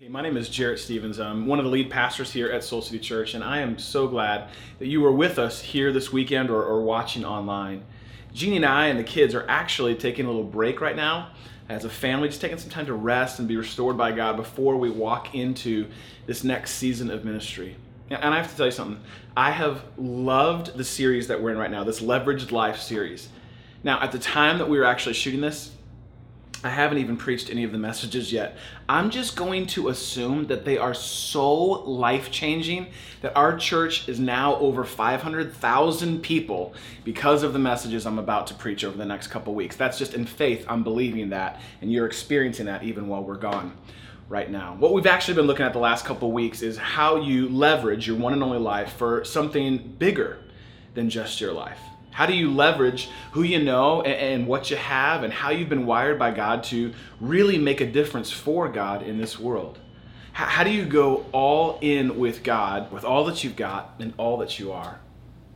Hey, my name is Jarrett Stevens. I'm one of the lead pastors here at Soul City Church, and I am so glad that you were with us here this weekend or, or watching online. Jeannie and I and the kids are actually taking a little break right now as a family, just taking some time to rest and be restored by God before we walk into this next season of ministry. And I have to tell you something. I have loved the series that we're in right now, this Leveraged Life series. Now, at the time that we were actually shooting this, I haven't even preached any of the messages yet. I'm just going to assume that they are so life changing that our church is now over 500,000 people because of the messages I'm about to preach over the next couple weeks. That's just in faith, I'm believing that, and you're experiencing that even while we're gone right now. What we've actually been looking at the last couple weeks is how you leverage your one and only life for something bigger than just your life. How do you leverage who you know and, what you have and how you've been wired by God to really make a difference for God in this world? How, do you go all in with God with all that you've got and all that you are?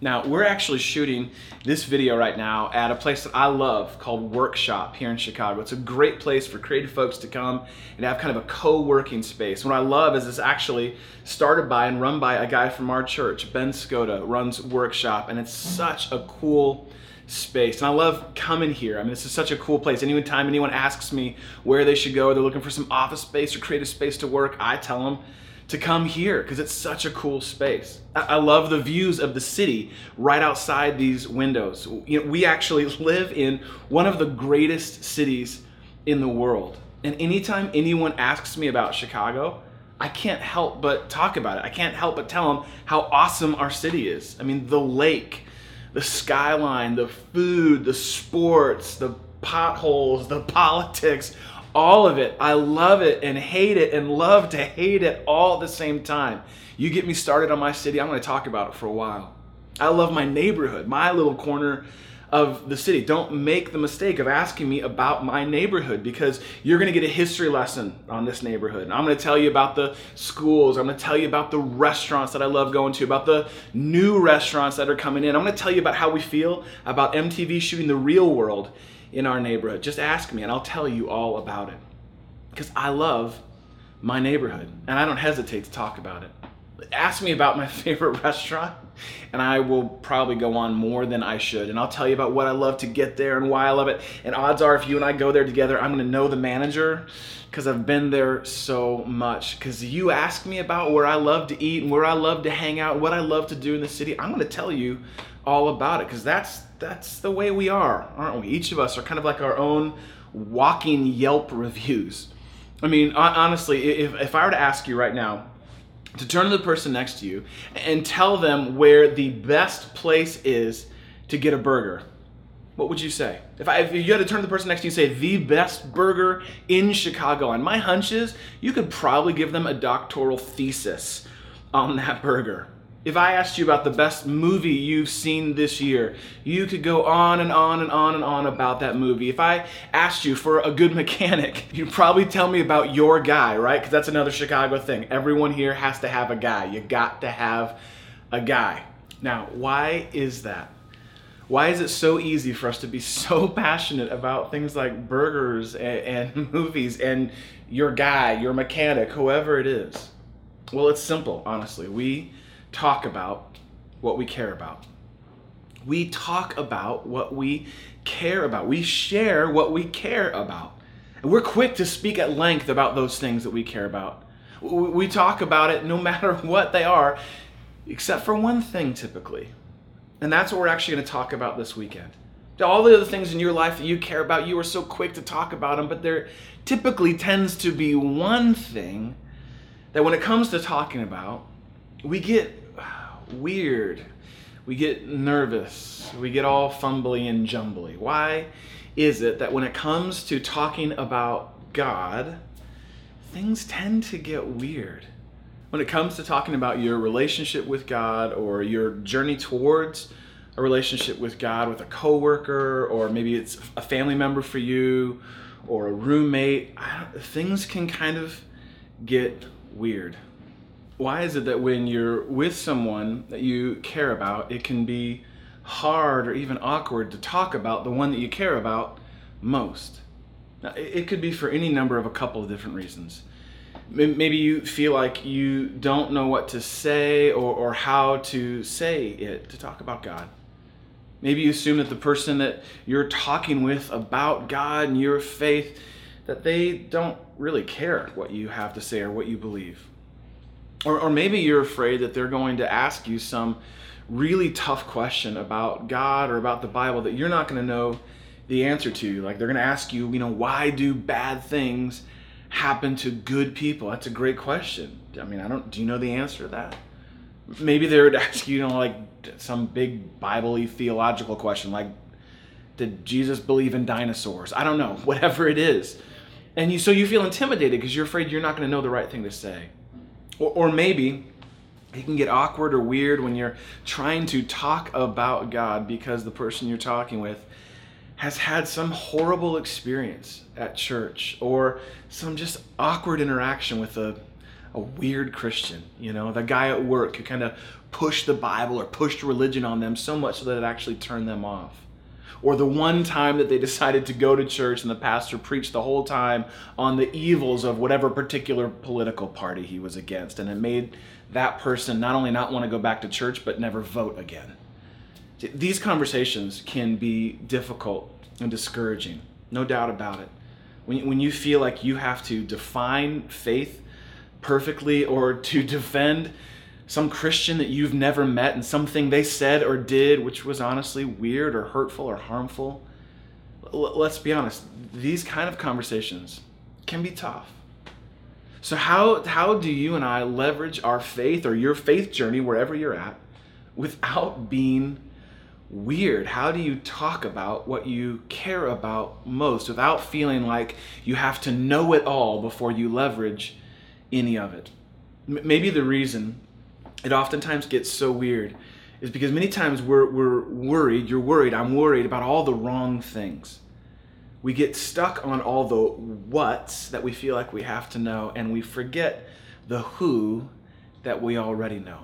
Now, we're actually shooting this video right now at a place that I love called Workshop here in Chicago. It's a great place for creative folks to come and have kind of a co-working space. What I love is it's actually started by and run by a guy from our church, Ben Skoda, runs Workshop, and it's such a cool space. And I love coming here. I mean, this is such a cool place. Anytime anyone asks me where they should go, or they're looking for some office space or creative space to work, I tell them to come here because it's such a cool space. I love the views of the city right outside these windows. You know, we actually live in one of the greatest cities in the world. And anytime anyone asks me about Chicago, I can't help but talk about it. I can't help but tell them how awesome our city is. I mean, the lake, the skyline, the food, the sports, the potholes, the politics, all of it. I love it and hate it and love to hate it all at the same time. You get me started on my city, I'm going to talk about it for a while. I love my neighborhood, my little corner of the city. Don't make the mistake of asking me about my neighborhood because you're going to get a history lesson on this neighborhood. I'm going to tell you about the schools. I'm going to tell you about the restaurants that I love going to, about the new restaurants that are coming in. I'm going to tell you about how we feel about MTV shooting the real world in our neighborhood. Just ask me and I'll tell you all about it. Because I love my neighborhood and I don't hesitate to talk about it. Ask me about my favorite restaurant and I will probably go on more than I should. And I'll tell you about what I love to get there and why I love it. And odds are, if you and I go there together, I'm going to know the manager because I've been there so much. Because you ask me about where I love to eat and where I love to hang out, what I love to do in the city, I'm going to tell you all about it because that's that's the way we are, aren't we? Each of us are kind of like our own walking Yelp reviews. I mean, honestly, if, if I were to ask you right now to turn to the person next to you and tell them where the best place is to get a burger, what would you say? If, I, if you had to turn to the person next to you and say the best burger in Chicago, and my hunch is you could probably give them a doctoral thesis on that burger. If I asked you about the best movie you've seen this year, you could go on and on and on and on about that movie. If I asked you for a good mechanic, you'd probably tell me about your guy, right? Because that's another Chicago thing. Everyone here has to have a guy. You got to have a guy. Now, why is that? Why is it so easy for us to be so passionate about things like burgers and, and movies and your guy, your mechanic, whoever it is? Well, it's simple, honestly. We talk about what we care about. We talk about what we care about. We share what we care about. And we're quick to speak at length about those things that we care about. We talk about it no matter what they are, except for one thing typically. And that's what we're actually going to talk about this weekend. All the other things in your life that you care about, you are so quick to talk about them, but there typically tends to be one thing that when it comes to talking about, we get weird. We get nervous. We get all fumbly and jumbly. Why is it that when it comes to talking about God, things tend to get weird? When it comes to talking about your relationship with God or your journey towards a relationship with God with a coworker or maybe it's a family member for you or a roommate, things can kind of get weird why is it that when you're with someone that you care about, it can be hard or even awkward to talk about the one that you care about most? Now, it could be for any number of a couple of different reasons. Maybe you feel like you don't know what to say or, or how to say it to talk about God. Maybe you assume that the person that you're talking with about God and your faith, that they don't really care what you have to say or what you believe. Or, or maybe you're afraid that they're going to ask you some really tough question about God or about the Bible that you're not going to know the answer to. Like they're going to ask you, you know, why do bad things happen to good people? That's a great question. I mean, I don't. Do you know the answer to that? Maybe they would ask you, you know, like some big Bible theological question, like, did Jesus believe in dinosaurs? I don't know. Whatever it is, and you so you feel intimidated because you're afraid you're not going to know the right thing to say, or, or maybe it can get awkward or weird when you're trying to talk about God because the person you're talking with has had some horrible experience at church or some just awkward interaction with a, a weird Christian, you know, the guy at work who kind of pushed the Bible or pushed religion on them so much so that it actually turned them off. Or the one time that they decided to go to church and the pastor preached the whole time on the evils of whatever particular political party he was against. And it made that person not only not want to go back to church, but never vote again. These conversations can be difficult and discouraging, no doubt about it. When, when you feel like you have to define faith perfectly or to defend some Christian that you've never met and something they said or did which was honestly weird or hurtful or harmful. L- let's be honest, these kind of conversations can be tough. So, how, how do you and I leverage our faith or your faith journey, wherever you're at, without being weird? How do you talk about what you care about most without feeling like you have to know it all before you leverage any of it? M- maybe the reason it oftentimes gets so weird is because many times we're, we're worried, you're worried, I'm worried about all the wrong things we get stuck on all the what's that we feel like we have to know, and we forget the who that we already know.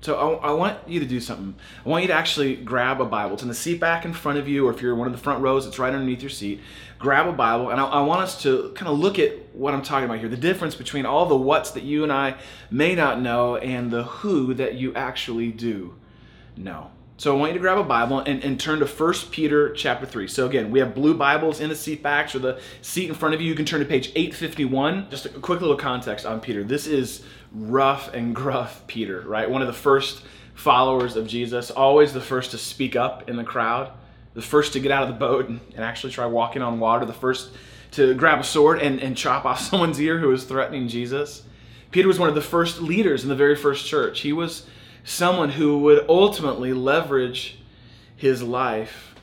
So I, I, want you to do something. I want you to actually grab a Bible. It's in the seat back in front of you, or if you're one of the front rows, it's right underneath your seat. Grab a Bible, and I, I want us to kind of look at what I'm talking about here the difference between all the what's that you and I may not know and the who that you actually do know. So I want you to grab a Bible and, and turn to 1 Peter chapter 3. So again, we have blue Bibles in the seat backs or the seat in front of you. You can turn to page 851. Just a quick little context on Peter. This is rough and gruff Peter, right? One of the first followers of Jesus, always the first to speak up in the crowd, the first to get out of the boat and, and actually try walking on water, the first to grab a sword and, and chop off someone's ear who was threatening Jesus. Peter was one of the first leaders in the very first church. He was someone who would ultimately leverage his life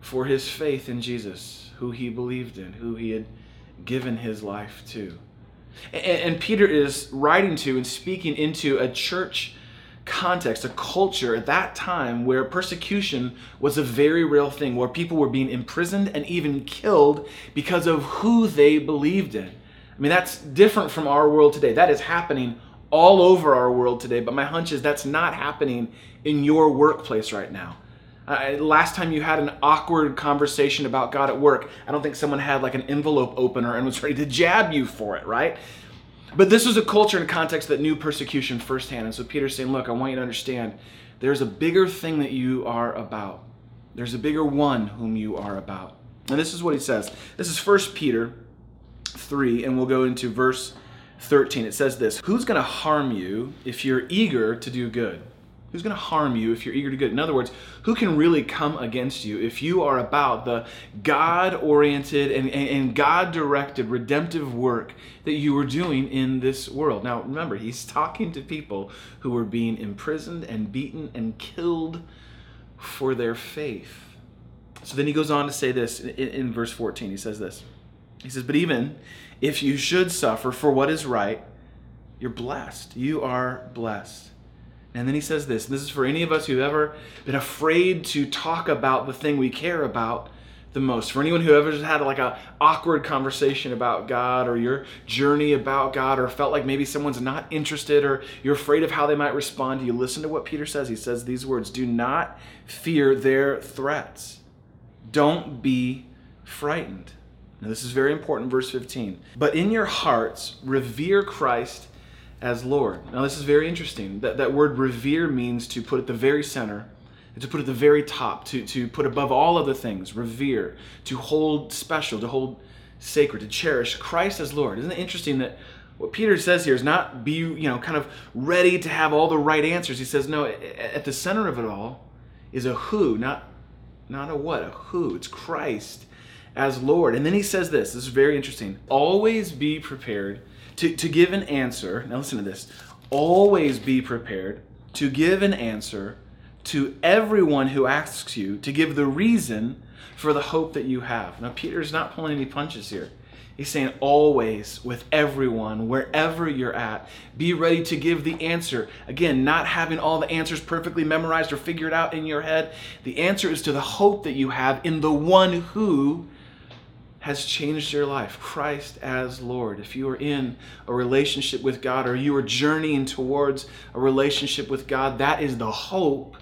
for his faith in Jesus, who he believed in, who he had given his life to. And, and Peter is writing to and speaking into a church context, a culture at that time where persecution was a very real thing, where people were being imprisoned and even killed because of who they believed in. I mean, that's different from our world today. That is happening all over our world today, but my hunch is that's not happening in your workplace right now. Uh, last time you had an awkward conversation about God at work, I don't think someone had like an envelope opener and was ready to jab you for it, right? But this was a culture and context that knew persecution firsthand. And so Peter's saying, Look, I want you to understand there's a bigger thing that you are about. There's a bigger one whom you are about. And this is what he says. This is 1 Peter 3, and we'll go into verse 13, it says this Who's going to harm you if you're eager to do good? Who's going to harm you if you're eager to good? In other words, who can really come against you if you are about the God oriented and, and, and God directed redemptive work that you are doing in this world? Now, remember, he's talking to people who were being imprisoned and beaten and killed for their faith. So then he goes on to say this in, in verse 14. He says this He says, But even if you should suffer for what is right, you're blessed. You are blessed. And then he says this this is for any of us who've ever been afraid to talk about the thing we care about the most. For anyone who ever had like a awkward conversation about God or your journey about God or felt like maybe someone's not interested or you're afraid of how they might respond to you, listen to what Peter says. He says these words Do not fear their threats, don't be frightened. Now, this is very important, verse 15. But in your hearts, revere Christ as Lord. Now, this is very interesting. That, that word revere means to put at the very center, to put at the very top, to, to put above all other things, revere, to hold special, to hold sacred, to cherish Christ as Lord. Isn't it interesting that what Peter says here is not be, you know, kind of ready to have all the right answers. He says, no, at the center of it all is a who, not, not a what, a who. It's Christ as Lord. And then he says this, this is very interesting. Always be prepared to, to give an answer. Now listen to this. Always be prepared to give an answer to everyone who asks you to give the reason for the hope that you have. Now, Peter's not pulling any punches here. He's saying, always, with everyone, wherever you're at, be ready to give the answer. Again, not having all the answers perfectly memorized or figured out in your head. The answer is to the hope that you have in the one who has changed your life Christ as Lord. If you are in a relationship with God or you are journeying towards a relationship with God, that is the hope.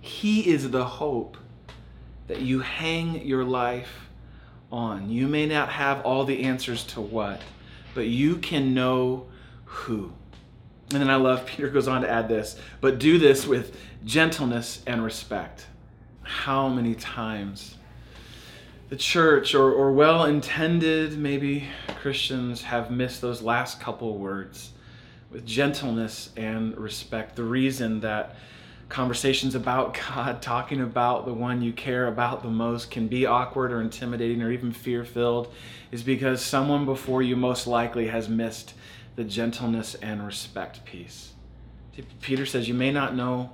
He is the hope that you hang your life on. You may not have all the answers to what, but you can know who. And then I love, Peter goes on to add this, but do this with gentleness and respect. How many times the church or, or well intended, maybe Christians have missed those last couple words with gentleness and respect. The reason that conversations about God, talking about the one you care about the most, can be awkward or intimidating or even fear filled is because someone before you most likely has missed the gentleness and respect piece. Peter says, You may not know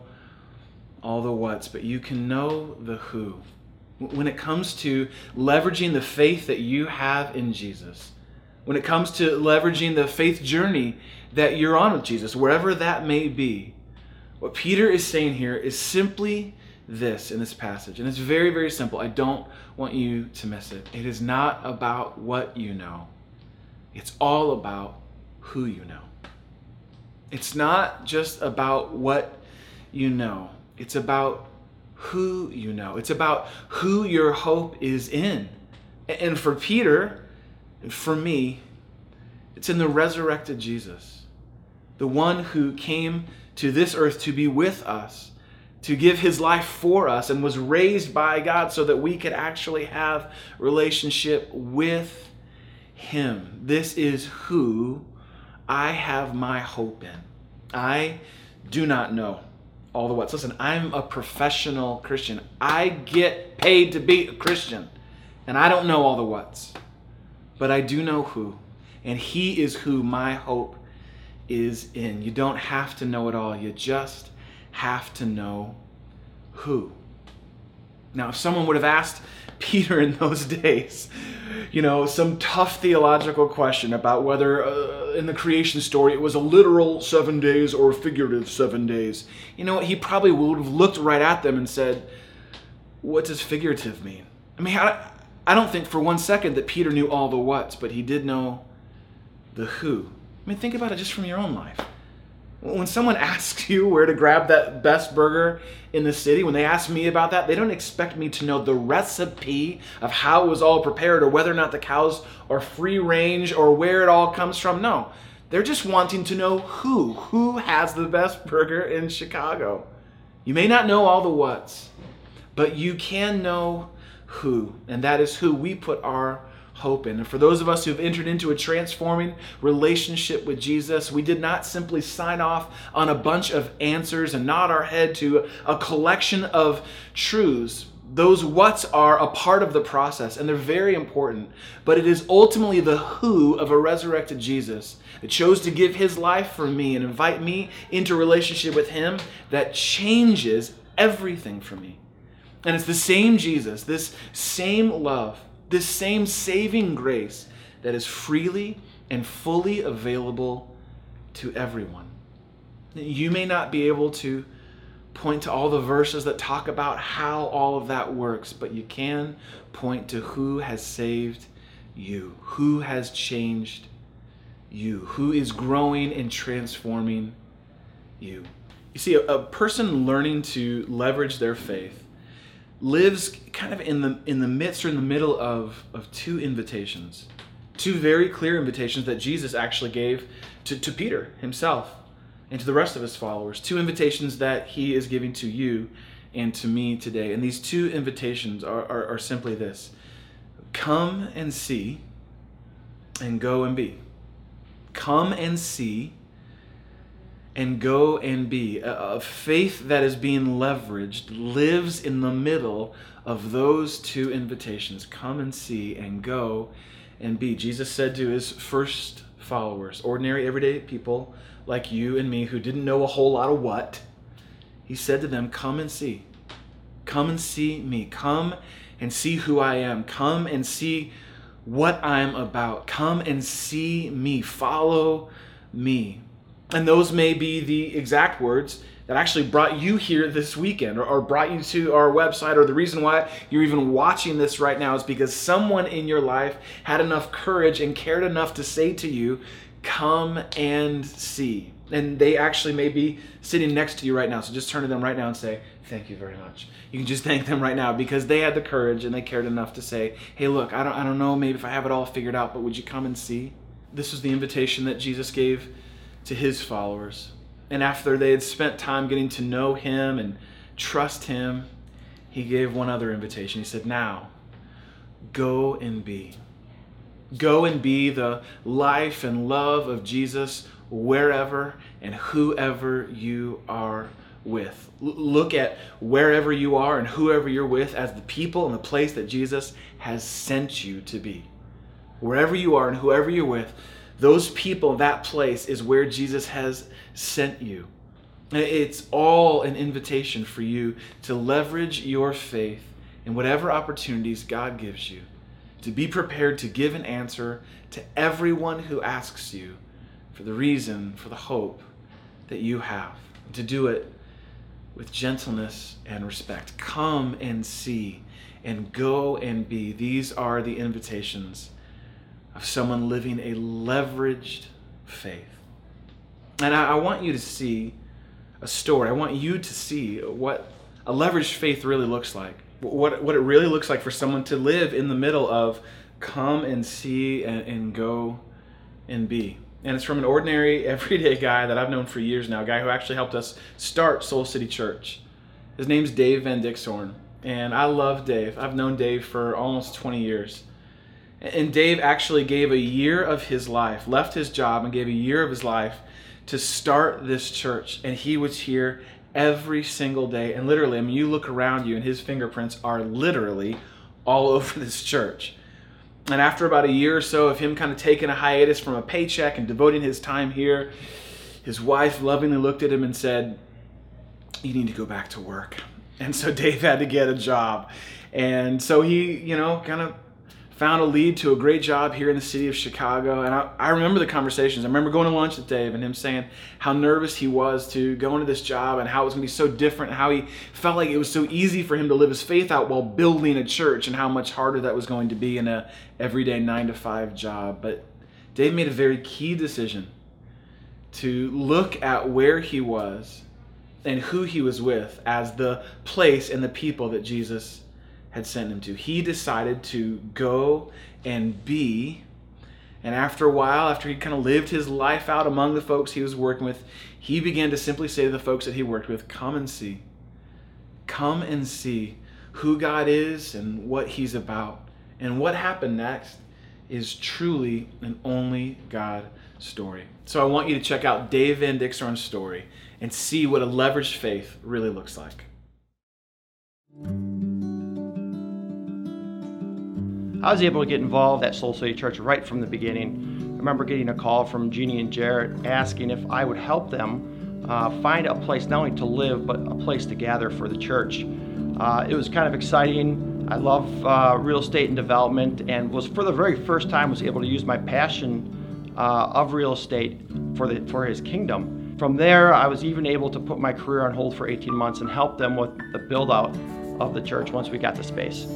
all the what's, but you can know the who. When it comes to leveraging the faith that you have in Jesus, when it comes to leveraging the faith journey that you're on with Jesus, wherever that may be, what Peter is saying here is simply this in this passage. And it's very, very simple. I don't want you to miss it. It is not about what you know, it's all about who you know. It's not just about what you know, it's about who you know. It's about who your hope is in. And for Peter, and for me, it's in the resurrected Jesus, the one who came to this earth to be with us, to give his life for us, and was raised by God so that we could actually have relationship with him. This is who I have my hope in. I do not know all the what's. Listen, I'm a professional Christian. I get paid to be a Christian, and I don't know all the what's, but I do know who, and He is who my hope is in. You don't have to know it all, you just have to know who. Now, if someone would have asked Peter in those days, you know, some tough theological question about whether uh, in the creation story it was a literal seven days or a figurative seven days, you know, he probably would have looked right at them and said, What does figurative mean? I mean, I, I don't think for one second that Peter knew all the what's, but he did know the who. I mean, think about it just from your own life. When someone asks you where to grab that best burger in the city, when they ask me about that, they don't expect me to know the recipe of how it was all prepared or whether or not the cows are free range or where it all comes from. No, they're just wanting to know who. Who has the best burger in Chicago? You may not know all the what's, but you can know who, and that is who we put our hope in. And for those of us who've entered into a transforming relationship with Jesus, we did not simply sign off on a bunch of answers and nod our head to a collection of truths. Those what's are a part of the process and they're very important, but it is ultimately the who of a resurrected Jesus that chose to give his life for me and invite me into relationship with him that changes everything for me. And it's the same Jesus, this same love this same saving grace that is freely and fully available to everyone. You may not be able to point to all the verses that talk about how all of that works, but you can point to who has saved you, who has changed you, who is growing and transforming you. You see, a, a person learning to leverage their faith lives kind of in the in the midst or in the middle of, of two invitations. Two very clear invitations that Jesus actually gave to, to Peter himself and to the rest of his followers. Two invitations that he is giving to you and to me today. And these two invitations are, are, are simply this come and see and go and be. Come and see and go and be. A, faith that is being leveraged lives in the middle of those two invitations come and see and go and be. Jesus said to his first followers, ordinary, everyday people like you and me who didn't know a whole lot of what, he said to them, Come and see. Come and see me. Come and see who I am. Come and see what I'm about. Come and see me. Follow me. And those may be the exact words that actually brought you here this weekend or, or, brought you to our website, or the reason why you're even watching this right now is because someone in your life had enough courage and cared enough to say to you, Come and see. And they actually may be sitting next to you right now. So just turn to them right now and say, Thank you very much. You can just thank them right now because they had the courage and they cared enough to say, Hey, look, I don't, I don't know maybe if I have it all figured out, but would you come and see? This was the invitation that Jesus gave to his followers. And after they had spent time getting to know him and trust him, he gave one other invitation. He said, Now, go and be. Go and be the life and love of Jesus wherever and whoever you are with. L- look at wherever you are and whoever you're with as the people and the place that Jesus has sent you to be. Wherever you are and whoever you're with, those people, that place is where Jesus has sent you. It's all an invitation for you to leverage your faith in whatever opportunities God gives you, to be prepared to give an answer to everyone who asks you for the reason, for the hope that you have, and to do it with gentleness and respect. Come and see and go and be. These are the invitations of someone living a leveraged faith. And I, I, want you to see a story. I want you to see what a leveraged faith really looks like. What, what it really looks like for someone to live in the middle of come and see and, and go and be. And it's from an ordinary, everyday guy that I've known for years now, a guy who actually helped us start Soul City Church. His name's Dave Van Dixhorn. And I love Dave. I've known Dave for almost 20 years. And Dave actually gave a year of his life, left his job, and gave a year of his life to start this church. And he was here every single day. And literally, I mean, you look around you, and his fingerprints are literally all over this church. And after about a year or so of him kind of taking a hiatus from a paycheck and devoting his time here, his wife lovingly looked at him and said, You need to go back to work. And so Dave had to get a job. And so he, you know, kind of found a lead to a great job here in the city of Chicago. And I, I, remember the conversations. I remember going to lunch with Dave and him saying how nervous he was to go into this job and how it was going to be so different, how he felt like it was so easy for him to live his faith out while building a church and how much harder that was going to be in a everyday 9 to 5 job. But Dave made a very key decision to look at where he was and who he was with as the place and the people that Jesus had sent him to. He decided to go and be. And after a while, after he kind of lived his life out among the folks he was working with, he began to simply say to the folks that he worked with, Come and see. Come and see who God is and what he's about. And what happened next is truly an only God story. So I want you to check out Dave Van Dixhorn's story and see what a leveraged faith really looks like. I was able to get involved at Soul City Church right from the beginning. I remember getting a call from Jeannie and Jarrett asking if I would help them uh, find a place not only to live, but a place to gather for the church. Uh, it was kind of exciting. I love uh, real estate and development and was for the very first time was able to use my passion uh, of real estate for, the, for his kingdom. From there, I was even able to put my career on hold for 18 months and help them with the build out of the church once we got the space.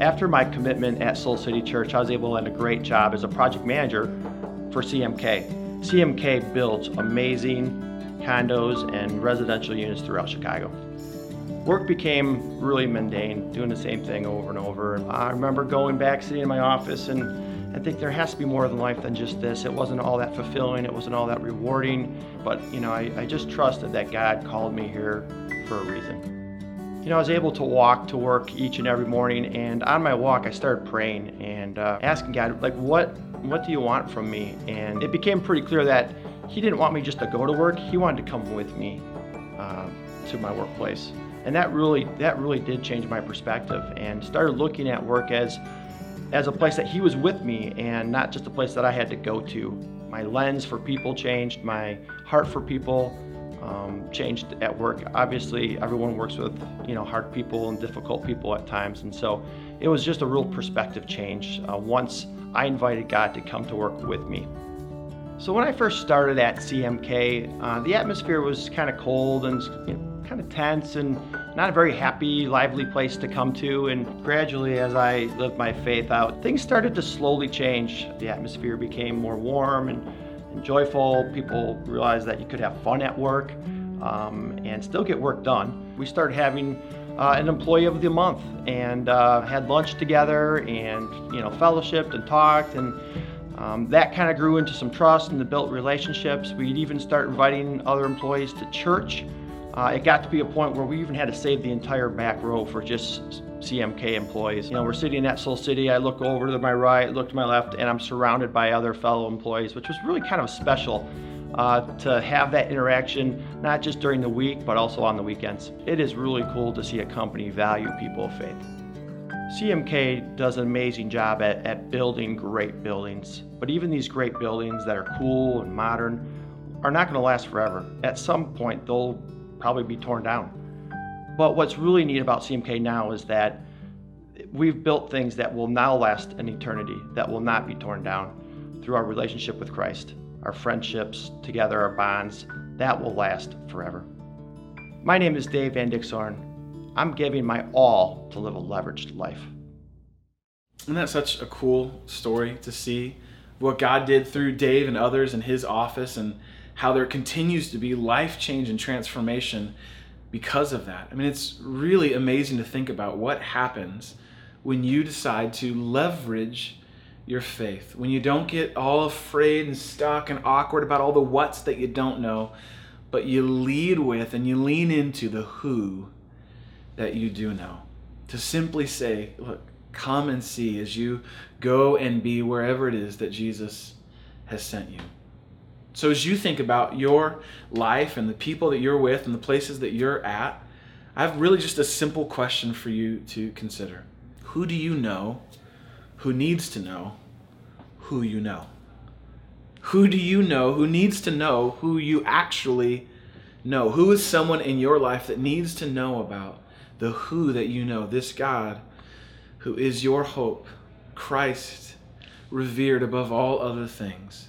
After my commitment at Soul City Church, I was able to land a great job as a project manager for CMK. CMK builds amazing condos and residential units throughout Chicago. work became really mundane, doing the same thing over and over. I remember going back, sitting in my office, and I think there has to be more than life than just this. It wasn't all that fulfilling, it wasn't all that rewarding, but you know, I, I just trusted that God called me here for a reason. You know, I was able to walk to work each and every morning, and on my walk, I started praying and uh, asking God, like, what, what do you want from me? And it became pretty clear that He didn't want me just to go to work; He wanted to come with me uh, to my workplace and that really that really did change my perspective and started looking at work as as a place that he was with me and not just a place that I had to go to. My lens for people changed, my heart for people um, changed at work. Obviously, everyone works with you know hard people and difficult people at times, and so it was just a real perspective change uh, once I invited God to come to work with me. So when I first started at CMK, uh, the atmosphere was kind of cold and you know, kind of tense and not a very happy, lively place to come to. And gradually, as I lived my faith out, things started to slowly change. The atmosphere became more warm and, and joyful. People realized that you could have fun at work um, and still get work done. We started having uh, an employee of the month and uh, had lunch together and you know fellowshipped and talked and um, that kind of grew into some trust and built relationships. We'd even start inviting other employees to church uh, it got to be a point where we even had to save the entire back row for just CMK employees. You know, we're sitting at Soul City. I look over to my right, look to my left, and I'm surrounded by other fellow employees, which was really kind of special uh, to have that interaction, not just during the week, but also on the weekends. It is really cool to see a company value people of faith. CMK does an amazing job at, at building great buildings, but even these great buildings that are cool and modern are not going to last forever. At some point, they'll probably be torn down. But what's really neat about CMK now is that we've built things that will now last an eternity, that will not be torn down through our relationship with Christ, our friendships together, our bonds, that will last forever. My name is Dave Van Dixhorn. I'm giving my all to live a leveraged life. Isn't that such a cool story to see what God did through Dave and others in his office and how there continues to be life change and transformation because of that. I mean, it's really amazing to think about what happens when you decide to leverage your faith, when you don't get all afraid and stuck and awkward about all the what's that you don't know, but you lead with and you lean into the who that you do know. To simply say, look, come and see as you go and be wherever it is that Jesus has sent you. So, as you think about your life and the people that you're with and the places that you're at, I have really just a simple question for you to consider. Who do you know who needs to know who you know? Who do you know who needs to know who you actually know? Who is someone in your life that needs to know about the who that you know? This God who is your hope, Christ, revered above all other things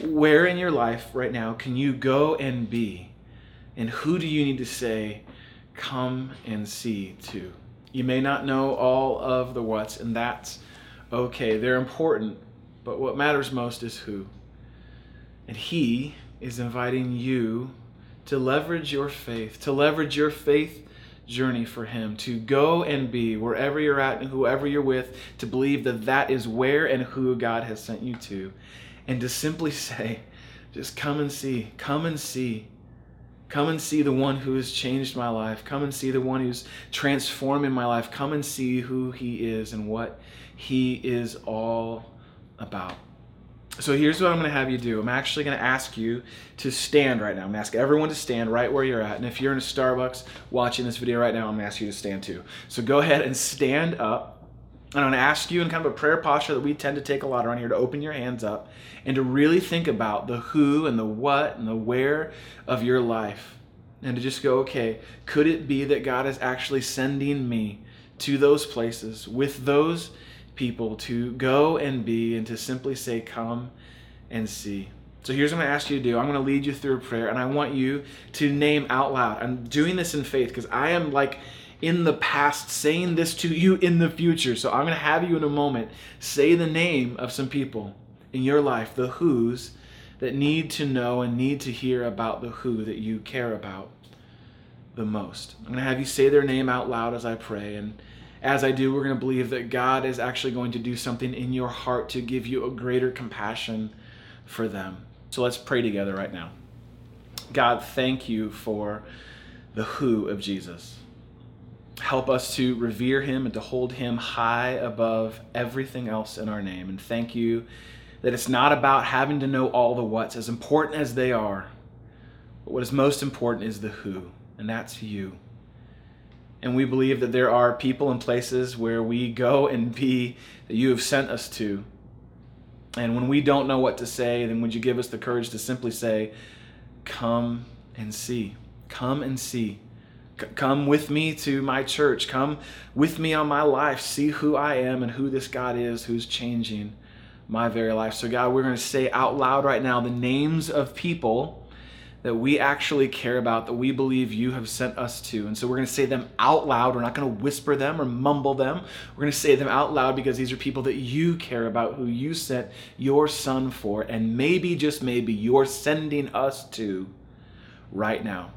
where in your life right now can you go and be? And who do you need to say, come and see to? You may not know all of the what's, and that's okay. They're important, but what matters most is who. And He is inviting you to leverage your faith, to leverage your faith journey for Him, to go and be wherever you're at and whoever you're with, to believe that that is where and who God has sent you to and to simply say, just come and see, come and see. Come and see the one who has changed my life. Come and see the one who's transforming my life. Come and see who he is and what he is all about. So here's what I'm going to have you do. I'm actually going to ask you to stand right now. I'm going to ask everyone to stand right where you're at. And if you're in a Starbucks watching this video right now, I'm going to ask you to stand too. So go ahead and stand up. And I'm going to ask you in kind of a prayer posture that we tend to take a lot around here to open your hands up and to really think about the who and the what and the where of your life. And to just go, okay, could it be that God is actually sending me to those places with those people to go and be and to simply say, come and see? So here's what I'm going to ask you to do. I'm going to lead you through a prayer, and I want you to name out loud. I'm doing this in faith because I am like in the past saying this to you in the future. So I'm going to have you in a moment say the name of some people in your life, the who's that need to know and need to hear about the who that you care about. the most. I'm going to have you say their name out loud as I pray. And as I do, we're going to believe that God is actually going to do something in your heart to give you a greater compassion for them. So let's pray together right now. God, thank you for the who of Jesus. Help us to revere him and to hold him high above everything else in our name. And thank you that it's not about having to know all the what's, as important as they are. But what is most important is the who, and that's you. And we believe that there are people and places where we go and be that you have sent us to. And when we don't know what to say, then would you give us the courage to simply say, Come and see. Come and see. Come with me to my church. Come with me on my life. See who I am and who this God is who's changing my very life. So, God, we're going to say out loud right now the names of people that we actually care about, that we believe you have sent us to. And so we're going to say them out loud. We're not going to whisper them or mumble them. We're going to say them out loud because these are people that you care about, who you sent your son for, and maybe, just maybe, you're sending us to right now.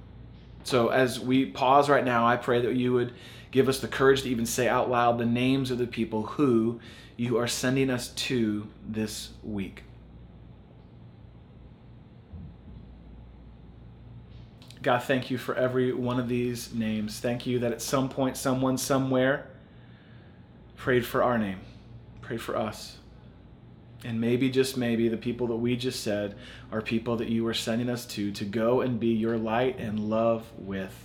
So as we pause right now, I pray that you would give us the courage to even say out loud the names of the people who you are sending us to this week. God, thank you for every one of these names. Thank you that at some point, someone somewhere prayed for our name, prayed for us. And maybe, just maybe, the people that we just said are people that you are sending us to to go and be your light and love with.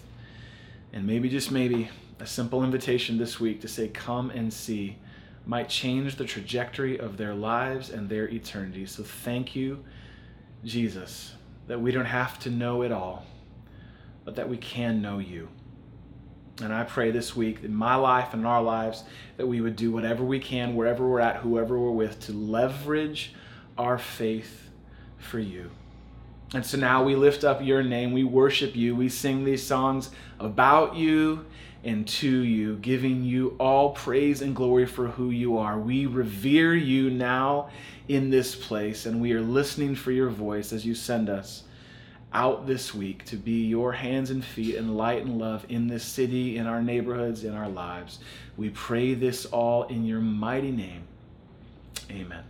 And maybe, just maybe, a simple invitation this week to say, Come and see, might change the trajectory of their lives and their eternity. So thank you, Jesus, that we don't have to know it all but that we can know you. And I pray this week in my life and in our lives that we would do whatever we can, wherever we're at, whoever we're with, to leverage our faith for you. And so now we lift up your name, we worship you, we sing these songs about you and to you, giving you all praise and glory for who you are. We revere you now in this place, and we are listening for your voice as you send us out this week to be your hands and feet and light and love in this city, in our neighborhoods, in our lives. We pray this all in your mighty name. Amen.